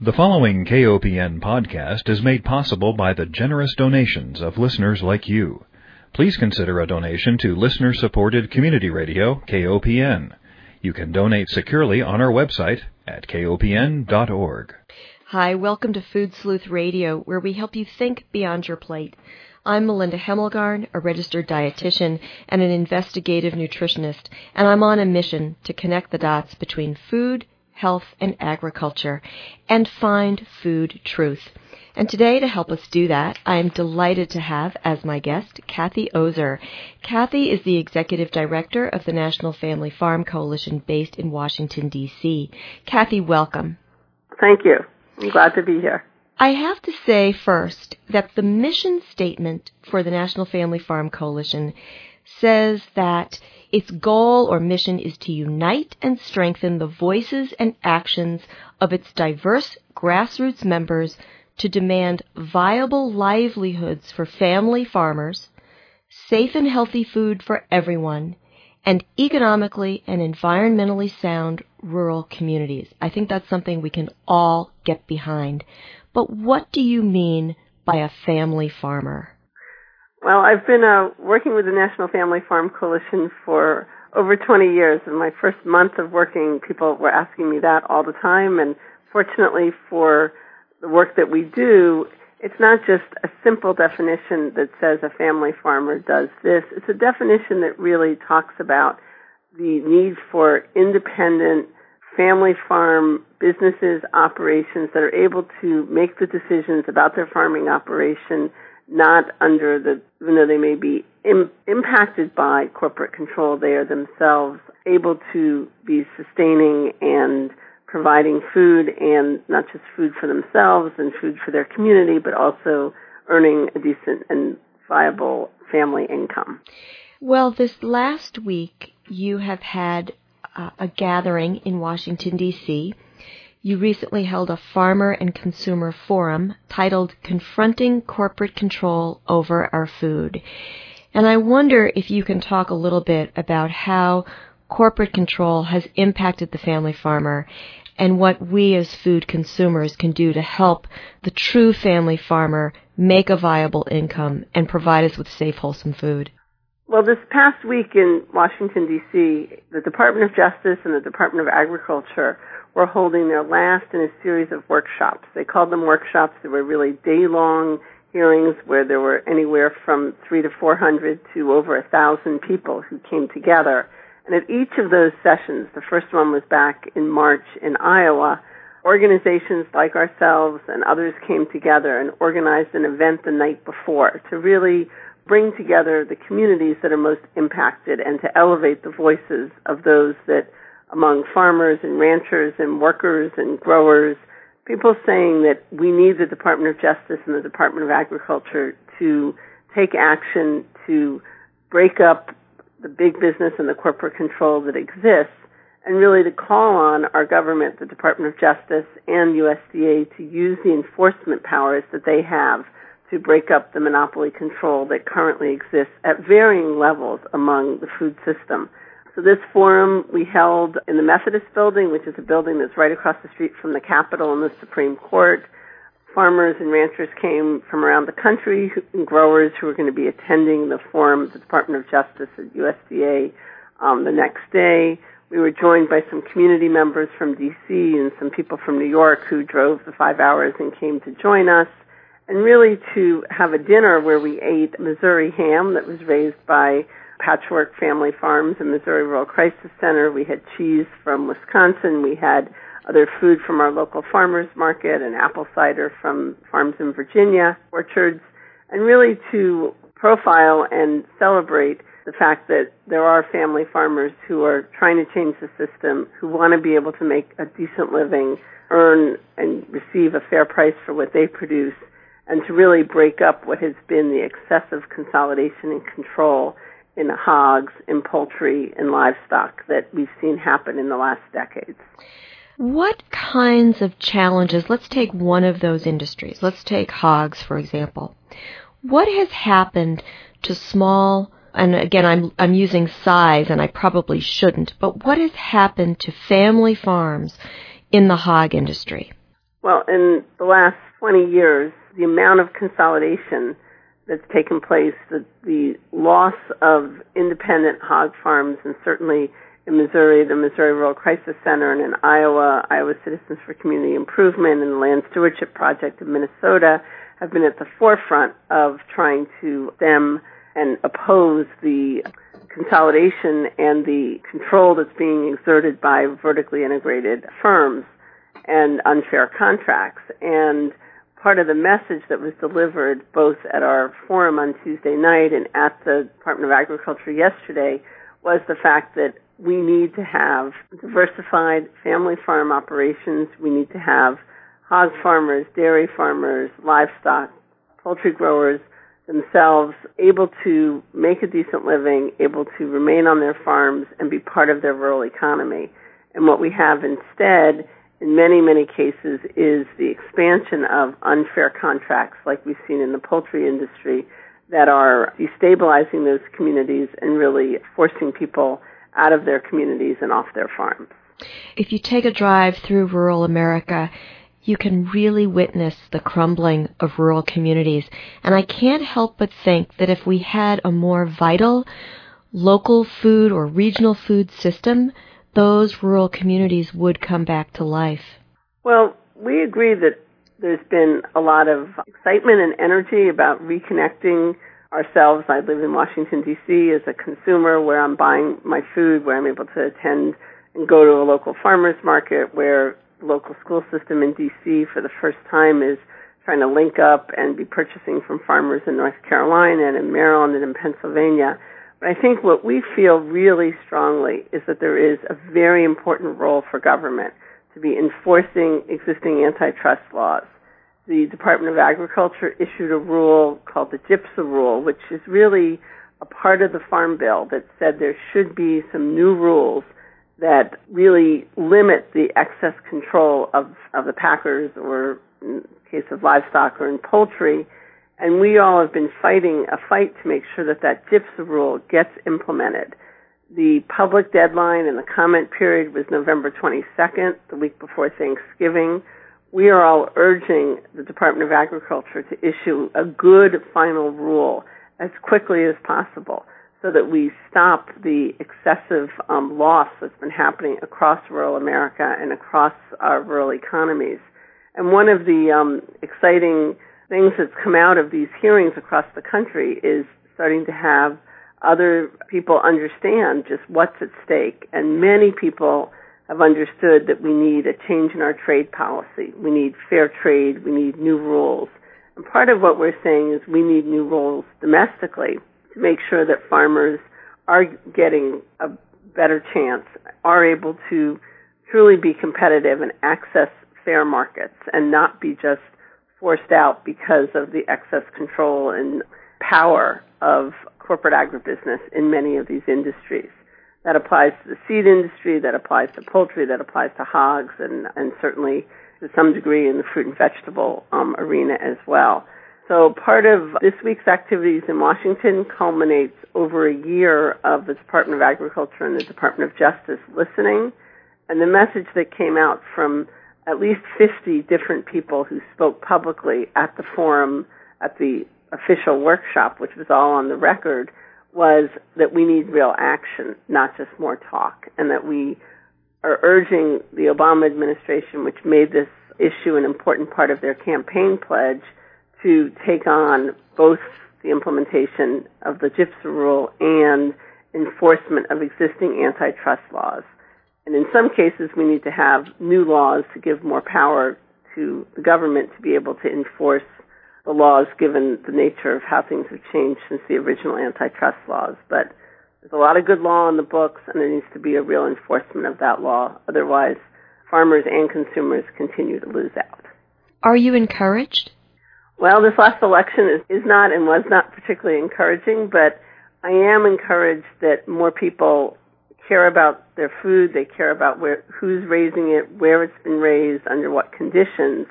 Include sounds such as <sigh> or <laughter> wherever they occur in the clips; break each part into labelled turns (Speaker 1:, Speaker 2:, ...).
Speaker 1: The following KOPN podcast is made possible by the generous donations of listeners like you. Please consider a donation to listener supported community radio, KOPN. You can donate securely on our website at kopn.org.
Speaker 2: Hi, welcome to Food Sleuth Radio, where we help you think beyond your plate. I'm Melinda Hemmelgarn, a registered dietitian and an investigative nutritionist, and I'm on a mission to connect the dots between food, health, and agriculture and find food truth. And today, to help us do that, I am delighted to have as my guest Kathy Ozer. Kathy is the executive director of the National Family Farm Coalition based in Washington, D.C. Kathy, welcome.
Speaker 3: Thank you. I'm glad to be here.
Speaker 2: I have to say first that the mission statement for the National Family Farm Coalition says that its goal or mission is to unite and strengthen the voices and actions of its diverse grassroots members to demand viable livelihoods for family farmers, safe and healthy food for everyone, and economically and environmentally sound rural communities. I think that's something we can all get behind. But what do you mean by a family farmer?
Speaker 3: Well, I've been uh, working with the National Family Farm Coalition for over 20 years. In my first month of working, people were asking me that all the time. And fortunately for the work that we do, it's not just a simple definition that says a family farmer does this. It's a definition that really talks about the need for independent family farm businesses, operations that are able to make the decisions about their farming operation not under the, even though they may be Im, impacted by corporate control, they are themselves able to be sustaining and providing food and not just food for themselves and food for their community, but also earning a decent and viable family income.
Speaker 2: Well, this last week you have had uh, a gathering in Washington, D.C you recently held a farmer and consumer forum titled Confronting Corporate Control Over Our Food. And I wonder if you can talk a little bit about how corporate control has impacted the family farmer and what we as food consumers can do to help the true family farmer make a viable income and provide us with safe, wholesome food.
Speaker 3: Well, this past week in Washington, D.C., the Department of Justice and the Department of Agriculture were holding their last in a series of workshops. They called them workshops. They were really day long hearings where there were anywhere from three to four hundred to over a thousand people who came together. And at each of those sessions, the first one was back in March in Iowa, organizations like ourselves and others came together and organized an event the night before to really bring together the communities that are most impacted and to elevate the voices of those that among farmers and ranchers and workers and growers, people saying that we need the Department of Justice and the Department of Agriculture to take action to break up the big business and the corporate control that exists and really to call on our government, the Department of Justice and USDA to use the enforcement powers that they have to break up the monopoly control that currently exists at varying levels among the food system. So this forum we held in the Methodist building, which is a building that's right across the street from the Capitol and the Supreme Court. Farmers and ranchers came from around the country and growers who were going to be attending the forum the Department of Justice at USDA um, the next day. We were joined by some community members from DC and some people from New York who drove the five hours and came to join us and really to have a dinner where we ate Missouri ham that was raised by Patchwork Family Farms and Missouri Rural Crisis Center. We had cheese from Wisconsin. We had other food from our local farmers market and apple cider from farms in Virginia, orchards, and really to profile and celebrate the fact that there are family farmers who are trying to change the system, who want to be able to make a decent living, earn and receive a fair price for what they produce, and to really break up what has been the excessive consolidation and control in hogs, in poultry, and livestock that we've seen happen in the last decades.
Speaker 2: What kinds of challenges, let's take one of those industries, let's take hogs for example. What has happened to small, and again I'm, I'm using size and I probably shouldn't, but what has happened to family farms in the hog industry?
Speaker 3: Well, in the last 20 years, the amount of consolidation that's taken place, the, the loss of independent hog farms, and certainly in Missouri, the Missouri Rural Crisis Center, and in Iowa, Iowa Citizens for Community Improvement, and the Land Stewardship Project of Minnesota have been at the forefront of trying to stem and oppose the consolidation and the control that's being exerted by vertically integrated firms and unfair contracts. And part of the message that was delivered both at our forum on Tuesday night and at the Department of Agriculture yesterday was the fact that we need to have diversified family farm operations. We need to have hog farmers, dairy farmers, livestock, poultry growers themselves able to make a decent living, able to remain on their farms and be part of their rural economy. And what we have instead in many, many cases is the expansion of unfair contracts like we've seen in the poultry industry that are destabilizing those communities and really forcing people out of their communities and off their farms.
Speaker 2: If you take a drive through rural America, you can really witness the crumbling of rural communities. And I can't help but think that if we had a more vital local food or regional food system, those rural communities would come back to life.
Speaker 3: Well, we agree that there's been a lot of excitement and energy about reconnecting ourselves. I live in Washington, D.C. as a consumer where I'm buying my food, where I'm able to attend and go to a local farmer's market, where the local school system in D.C. for the first time is trying to link up and be purchasing from farmers in North Carolina and in Maryland and in Pennsylvania. I think what we feel really strongly is that there is a very important role for government to be enforcing existing antitrust laws. The Department of Agriculture issued a rule called the GIPSA rule, which is really a part of the Farm Bill that said there should be some new rules that really limit the excess control of, of the packers or in the case of livestock or in poultry and we all have been fighting a fight to make sure that that GIPSA rule gets implemented. The public deadline and the comment period was November 22nd, the week before Thanksgiving. We are all urging the Department of Agriculture to issue a good final rule as quickly as possible so that we stop the excessive um, loss that's been happening across rural America and across our rural economies. And one of the um, exciting things that's come out of these hearings across the country is starting to have other people understand just what's at stake. And many people have understood that we need a change in our trade policy. We need fair trade. We need new rules. And part of what we're saying is we need new rules domestically to make sure that farmers are getting a better chance, are able to truly be competitive and access fair markets and not be just forced out because of the excess control and power of corporate agribusiness in many of these industries. That applies to the seed industry, that applies to poultry, that applies to hogs, and, and certainly to some degree in the fruit and vegetable um, arena as well. So part of this week's activities in Washington culminates over a year of the Department of Agriculture and the Department of Justice listening. And the message that came out from at least 50 different people who spoke publicly at the forum, at the official workshop, which was all on the record, was that we need real action, not just more talk, and that we are urging the Obama administration, which made this issue an important part of their campaign pledge, to take on both the implementation of the GIPSA rule and enforcement of existing antitrust laws. And in some cases, we need to have new laws to give more power to the government to be able to enforce the laws given the nature of how things have changed since the original antitrust laws. But there's a lot of good law in the books, and there needs to be a real enforcement of that law. Otherwise, farmers and consumers continue to lose out.
Speaker 2: Are you encouraged?
Speaker 3: Well, this last election is, is not and was not particularly encouraging, but I am encouraged that more people care about their food, they care about where who's raising it, where it's been raised, under what conditions.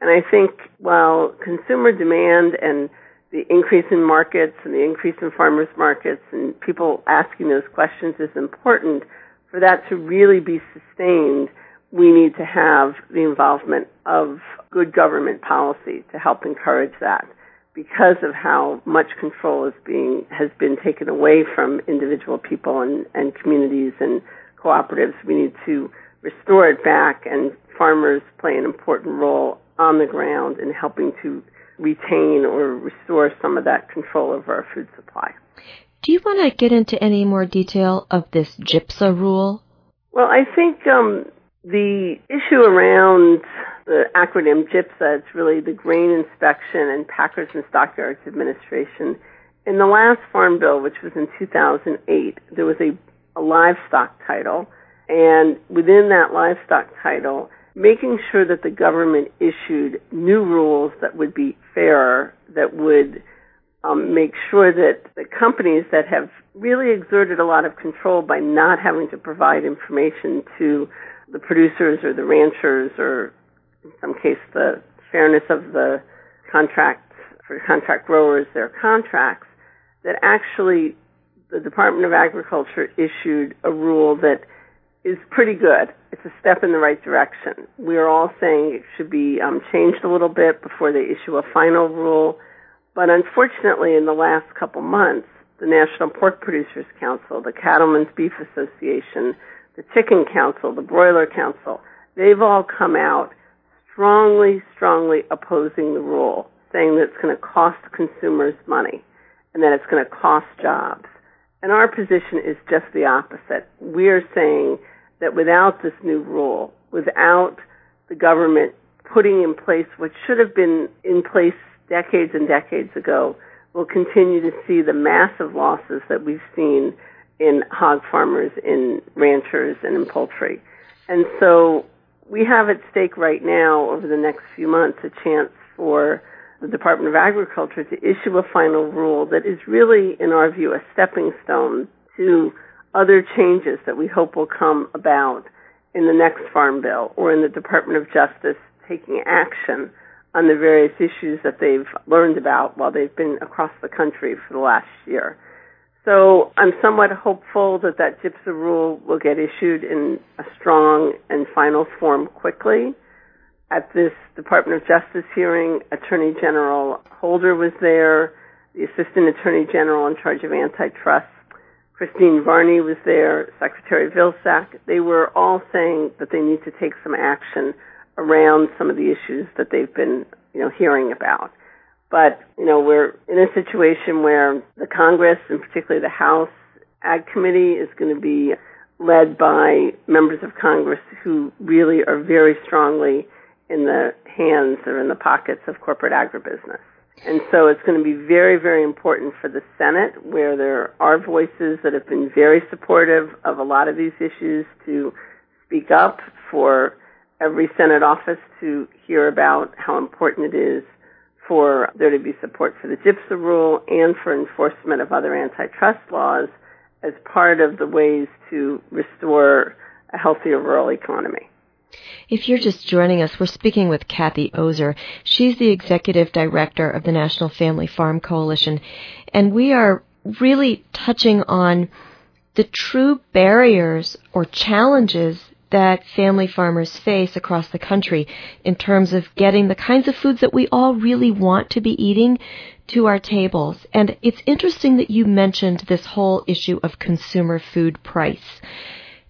Speaker 3: And I think while consumer demand and the increase in markets and the increase in farmers markets and people asking those questions is important, for that to really be sustained, we need to have the involvement of good government policy to help encourage that because of how much control is being has been taken away from individual people and, and communities and cooperatives. We need to restore it back and farmers play an important role on the ground in helping to retain or restore some of that control over our food supply.
Speaker 2: Do you want to get into any more detail of this GIPSA rule?
Speaker 3: Well, I think um, the issue around the acronym GIPSA, it's really the Grain Inspection and Packers and Stockyards Administration. In the last Farm Bill, which was in 2008, there was a, a livestock title, and within that livestock title, making sure that the government issued new rules that would be fairer, that would um, make sure that the companies that have really exerted a lot of control by not having to provide information to the producers or the ranchers or in some case the fairness of the contracts for contract growers, their contracts, that actually the Department of Agriculture issued a rule that is pretty good. It's a step in the right direction. We are all saying it should be um, changed a little bit before they issue a final rule. But unfortunately, in the last couple months, the National Pork Producers Council, the Cattlemen's Beef Association, the Chicken Council, the Broiler Council, they've all come out strongly, strongly opposing the rule, saying that it's going to cost consumers money and that it's going to cost jobs. And our position is just the opposite. We're saying that without this new rule, without the government putting in place what should have been in place decades and decades ago, we'll continue to see the massive losses that we've seen in hog farmers, in ranchers, and in poultry. And so we have at stake right now, over the next few months, a chance for the Department of Agriculture to issue a final rule that is really, in our view, a stepping stone to other changes that we hope will come about in the next Farm Bill or in the Department of Justice taking action on the various issues that they've learned about while they've been across the country for the last year. So I'm somewhat hopeful that that GIPSA rule will get issued in a strong and final form quickly. At this Department of Justice hearing, Attorney General Holder was there, the Assistant Attorney General in charge of antitrust, Christine Varney was there, Secretary Vilsack. They were all saying that they need to take some action around some of the issues that they've been, you know, hearing about. But, you know, we're in a situation where the Congress, and particularly the House Ag Committee, is going to be led by members of Congress who really are very strongly in the hands or in the pockets of corporate agribusiness. And so it's going to be very, very important for the Senate, where there are voices that have been very supportive of a lot of these issues, to speak up for every Senate office to hear about how important it is for there to be support for the GIPSA rule and for enforcement of other antitrust laws as part of the ways to restore a healthier rural economy.
Speaker 2: If you're just joining us, we're speaking with Kathy Ozer. She's the executive director of the National Family Farm Coalition, and we are really touching on the true barriers or challenges that family farmers face across the country in terms of getting the kinds of foods that we all really want to be eating to our tables. And it's interesting that you mentioned this whole issue of consumer food price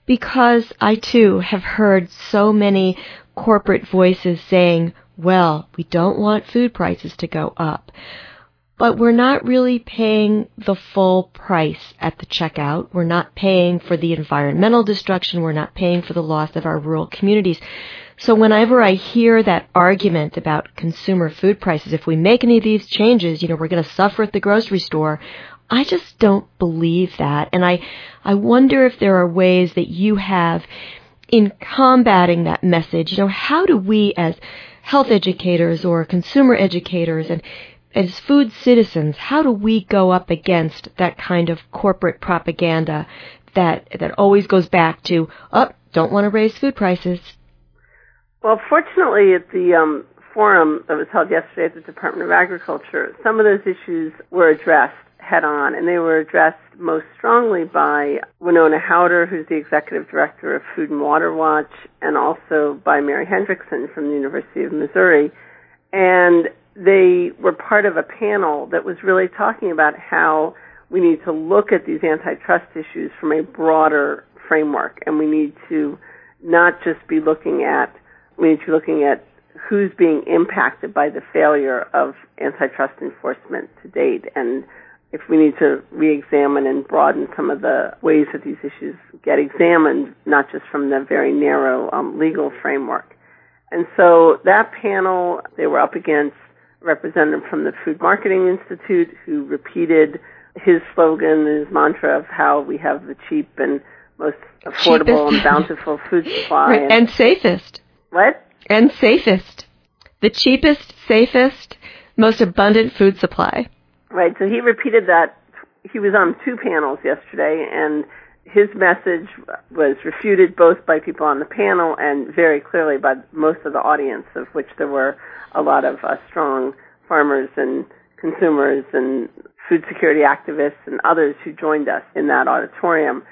Speaker 2: because I too have heard so many corporate voices saying, well, we don't want food prices to go up but we're not really paying the full price at the checkout. We're not paying for the environmental destruction. We're not paying for the loss of our rural communities. So whenever I hear that argument about consumer food prices, if we make any of these changes, you know, we're going to suffer at the grocery store. I just don't believe that. And I, I wonder if there are ways that you have in combating that message. You know, how do we as health educators or consumer educators and as food citizens, how do we go up against that kind of corporate propaganda that that always goes back to, oh, don't want to raise food prices?
Speaker 3: Well, fortunately, at the um, forum that was held yesterday at the Department of Agriculture, some of those issues were addressed head on, and they were addressed most strongly by Wenonah Hauter, who's the executive director of Food and Water Watch, and also by Mary Hendrickson from the University of Missouri. And they were part of a panel that was really talking about how we need to look at these antitrust issues from a broader framework, and we need to not just be looking at we need to be looking at who's being impacted by the failure of antitrust enforcement to date and if we need to re-examine and broaden some of the ways that these issues get examined, not just from the very narrow um, legal framework. And so that panel, they were up against representative from the Food Marketing Institute who repeated his slogan, his mantra of how we have the cheap and most affordable Cheapest. and <laughs> bountiful food supply.
Speaker 2: Right. And, and safest.
Speaker 3: What?
Speaker 2: And safest. The cheapest, safest, most abundant food supply.
Speaker 3: Right. So he repeated that. He was on two panels yesterday, and his message was refuted both by people on the panel and very clearly by most of the audience, of which there were a lot of uh, strong farmers and consumers and food security activists and others who joined us in that auditorium.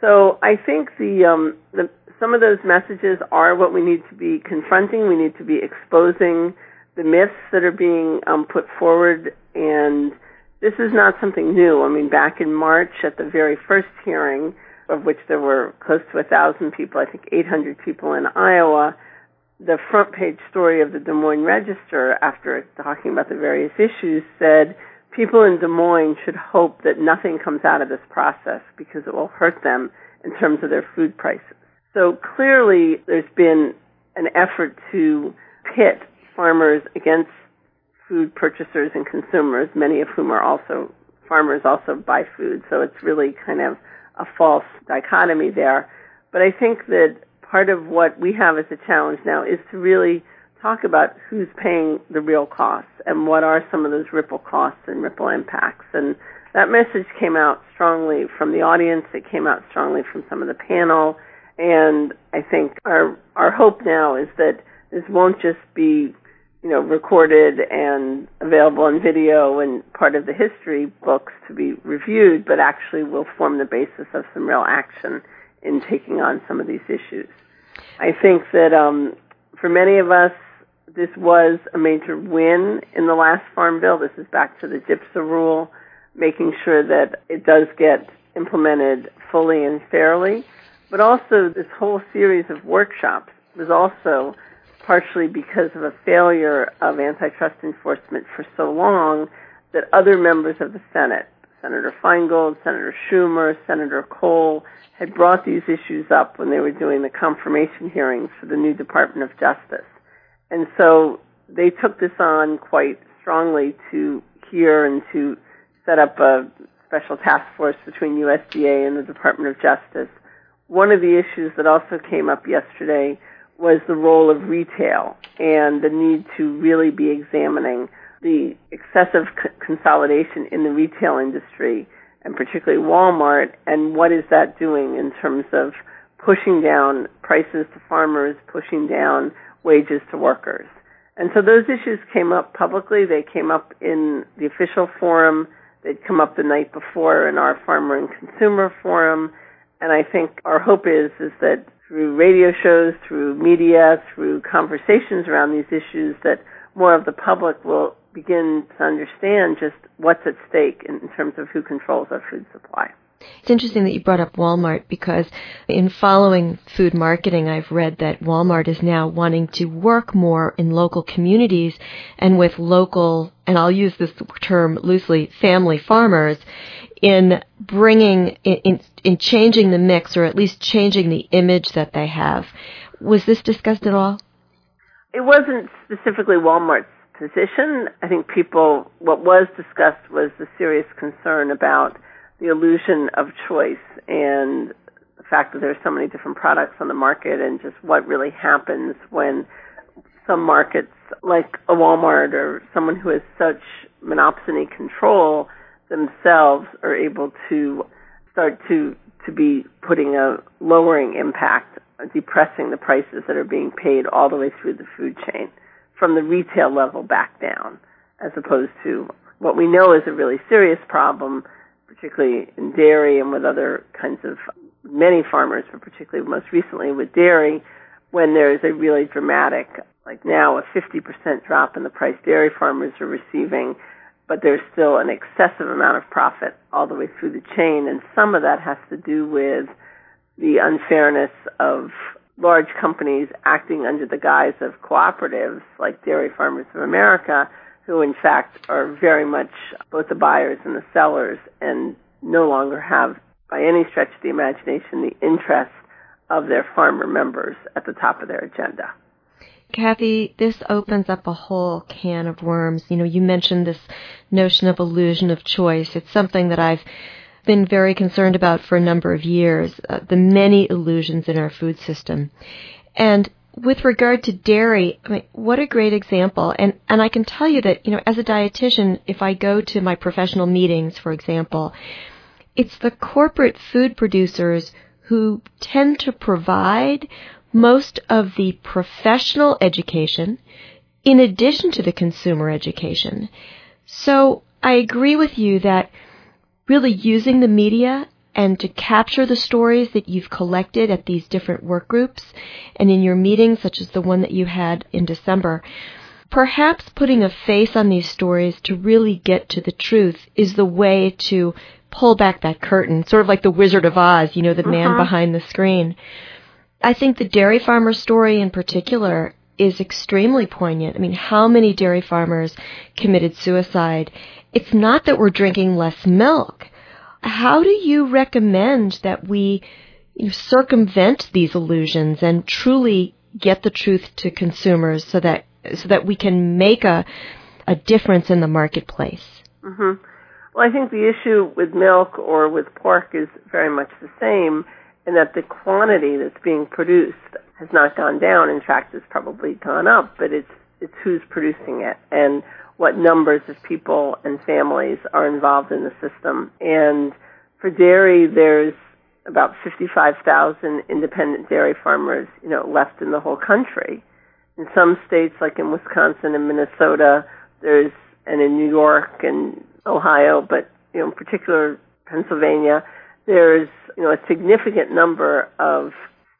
Speaker 3: So I think the, um, the some of those messages are what we need to be confronting. We need to be exposing the myths that are being um, put forward, and this is not something new. I mean, back in March at the very first hearing, of which there were close to a thousand people, I think 800 people in Iowa, the front page story of the Des Moines Register, after talking about the various issues, said people in Des Moines should hope that nothing comes out of this process because it will hurt them in terms of their food prices. So clearly, there's been an effort to pit farmers against food purchasers and consumers, many of whom are also farmers also buy food. So it's really kind of a false dichotomy there. But I think that part of what we have as a challenge now is to really talk about who's paying the real costs and what are some of those ripple costs and ripple impacts. And that message came out strongly from the audience. It came out strongly from some of the panel. And I think our our hope now is that this won't just be you know, recorded and available on video and part of the history books to be reviewed, but actually will form the basis of some real action in taking on some of these issues. I think that um, for many of us, this was a major win in the last Farm Bill. This is back to the GIPSA rule, making sure that it does get implemented fully and fairly. But also, this whole series of workshops was also partially because of a failure of antitrust enforcement for so long that other members of the Senate, Senator Feingold, Senator Schumer, Senator Kohl had brought these issues up when they were doing the confirmation hearings for the new Department of Justice. And so they took this on quite strongly to hear and to set up a special task force between USDA and the Department of Justice. One of the issues that also came up yesterday was the role of retail and the need to really be examining the excessive c- consolidation in the retail industry and particularly Walmart and what is that doing in terms of pushing down prices to farmers, pushing down wages to workers. And so those issues came up publicly. They came up in the official forum. They'd come up the night before in our farmer and consumer forum. And I think our hope is, is that through radio shows, through media, through conversations around these issues that more of the public will begin to understand just what's at stake in, terms of who controls our food supply.
Speaker 2: It's interesting that you brought up Walmart because in following food marketing, I've read that Walmart is now wanting to work more in local communities and with local, and I'll use this term loosely, family farmers in bringing, in, in changing the mix or at least changing the image that they have. Was this discussed at all?
Speaker 3: It wasn't specifically Walmart's position. I think people, what was discussed was the serious concern about the illusion of choice and the fact that there's so many different products on the market and just what really happens when some markets like a Walmart or someone who has such monopsony control themselves are able to start to to be putting a lowering impact, depressing the prices that are being paid all the way through the food chain from the retail level back down, as opposed to what we know is a really serious problem, particularly in dairy and with other kinds of many farmers, but particularly most recently with dairy, when there is a really dramatic, like now a 50% drop in the price dairy farmers are receiving, but there's still an excessive amount of profit all the way through the chain. And some of that has to do with the unfairness of large companies acting under the guise of cooperatives like Dairy Farmers of America, who in fact are very much both the buyers and the sellers and no longer have by any stretch of the imagination the interests of their farmer members at the top of their agenda.
Speaker 2: Kathy, this opens up a whole can of worms. You know, you mentioned this notion of illusion of choice. It's something that I've been very concerned about for a number of years, uh, the many illusions in our food system. And with regard to dairy, I mean, what a great example. And, and I can tell you that, you know, as a dietitian, if I go to my professional meetings, for example, it's the corporate food producers who tend to provide most of the professional education in addition to the consumer education. So I agree with you that really using the media and to capture the stories that you've collected at these different work groups and in your meetings, such as the one that you had in December, perhaps putting a face on these stories to really get to the truth is the way to pull back that curtain, sort of like the Wizard of Oz, you know, the uh-huh. man behind the screen. I think the dairy farmer story in particular is extremely poignant. I mean, how many dairy farmers committed suicide? It's not that we're drinking less milk. How do you recommend that we you know, circumvent these illusions and truly get the truth to consumers so that so that we can make a a difference in the marketplace?
Speaker 3: Mm-hmm. Well, I think the issue with milk or with pork is very much the same in that the quantity that's being produced has not gone down. In fact, it's probably gone up, but it's it's who's producing it and what numbers of people and families are involved in the system. And for dairy, there's about 55,000 independent dairy farmers, you know, left in the whole country. In some states, like in Wisconsin and Minnesota, there's, and in New York and Ohio, but you know, in particular Pennsylvania, there's you know a significant number of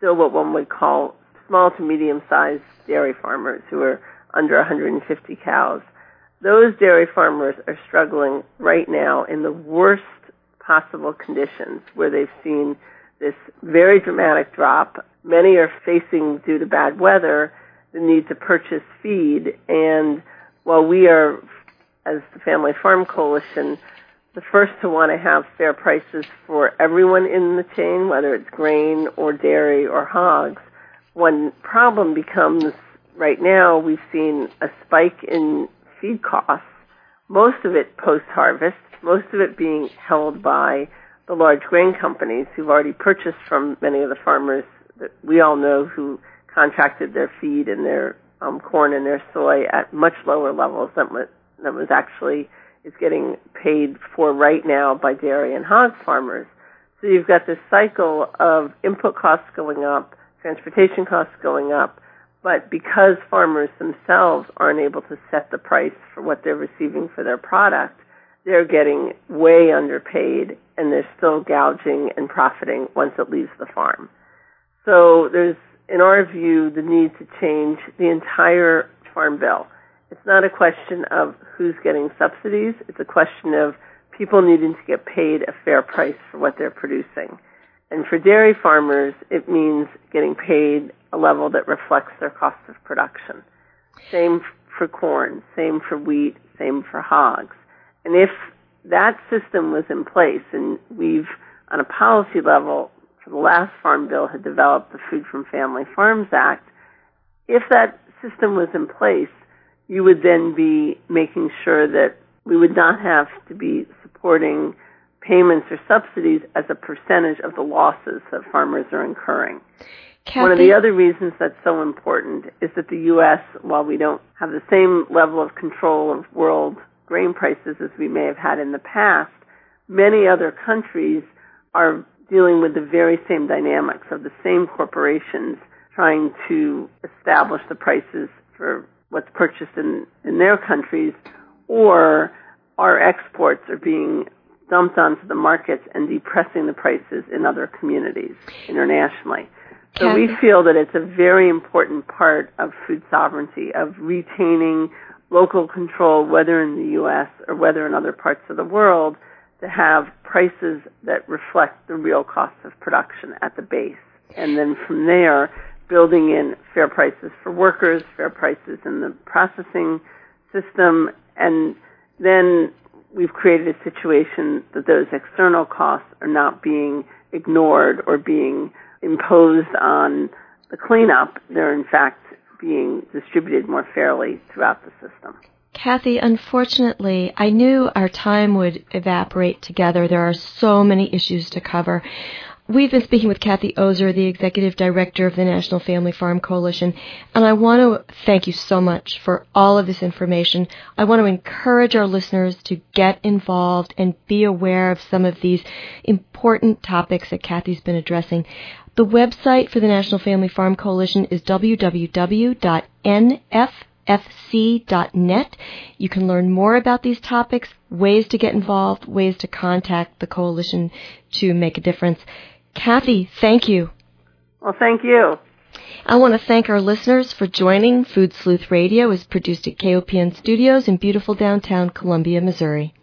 Speaker 3: still what one would call small to medium-sized dairy farmers who are under 150 cows. Those dairy farmers are struggling right now in the worst possible conditions where they've seen this very dramatic drop. Many are facing, due to bad weather, the need to purchase feed. And while we are as the Family Farm Coalition, the first to want to have fair prices for everyone in the chain, whether it's grain or dairy or hogs. One problem becomes right now we've seen a spike in feed costs, most of it post harvest, most of it being held by the large grain companies who've already purchased from many of the farmers that we all know who contracted their feed and their um, corn and their soy at much lower levels than what that was actually is getting paid for right now by dairy and hog farmers. So you've got this cycle of input costs going up, transportation costs going up, but because farmers themselves aren't able to set the price for what they're receiving for their product, they're getting way underpaid and they're still gouging and profiting once it leaves the farm. So there's, in our view, the need to change the entire farm bill it's not a question of who's getting subsidies. It's a question of people needing to get paid a fair price for what they're producing. And for dairy farmers, it means getting paid a level that reflects their cost of production. Same for corn, same for wheat, same for hogs. And if that system was in place, and we've, on a policy level, for the last farm bill, had developed the Food from Family Farms Act, if that system was in place, you would then be making sure that we would not have to be supporting payments or subsidies as a percentage of the losses that farmers are incurring.
Speaker 2: Kathy?
Speaker 3: One of the other reasons that's so important is that the U.S., while we don't have the same level of control of world grain prices as we may have had in the past, many other countries are dealing with the very same dynamics of the same corporations trying to establish the prices for what's purchased in, in their countries or our exports are being dumped onto the markets and depressing the prices in other communities internationally. So we feel that it's a very important part of food sovereignty, of retaining local control, whether in the U.S. or whether in other parts of the world, to have prices that reflect the real cost of production at the base. And then from there, building in fair prices for workers, fair prices in the processing system, and then we've created a situation that those external costs are not being ignored or being imposed on the cleanup. They're in fact being distributed more fairly throughout the system.
Speaker 2: Kathy, unfortunately, I knew our time would evaporate together. There are so many issues to cover. We've been speaking with Kathy Ozer, the Executive Director of the National Family Farm Coalition, and I want to thank you so much for all of this information. I want to encourage our listeners to get involved and be aware of some of these important topics that Kathy's been addressing. The website for the National Family Farm Coalition is www.nffc.net. You can learn more about these topics, ways to get involved, ways to contact the coalition to make a difference. Kathy, thank you.
Speaker 3: Well, thank you.
Speaker 2: I want to thank our listeners for joining. Food Sleuth Radio is produced at KOPN Studios in beautiful downtown Columbia, Missouri.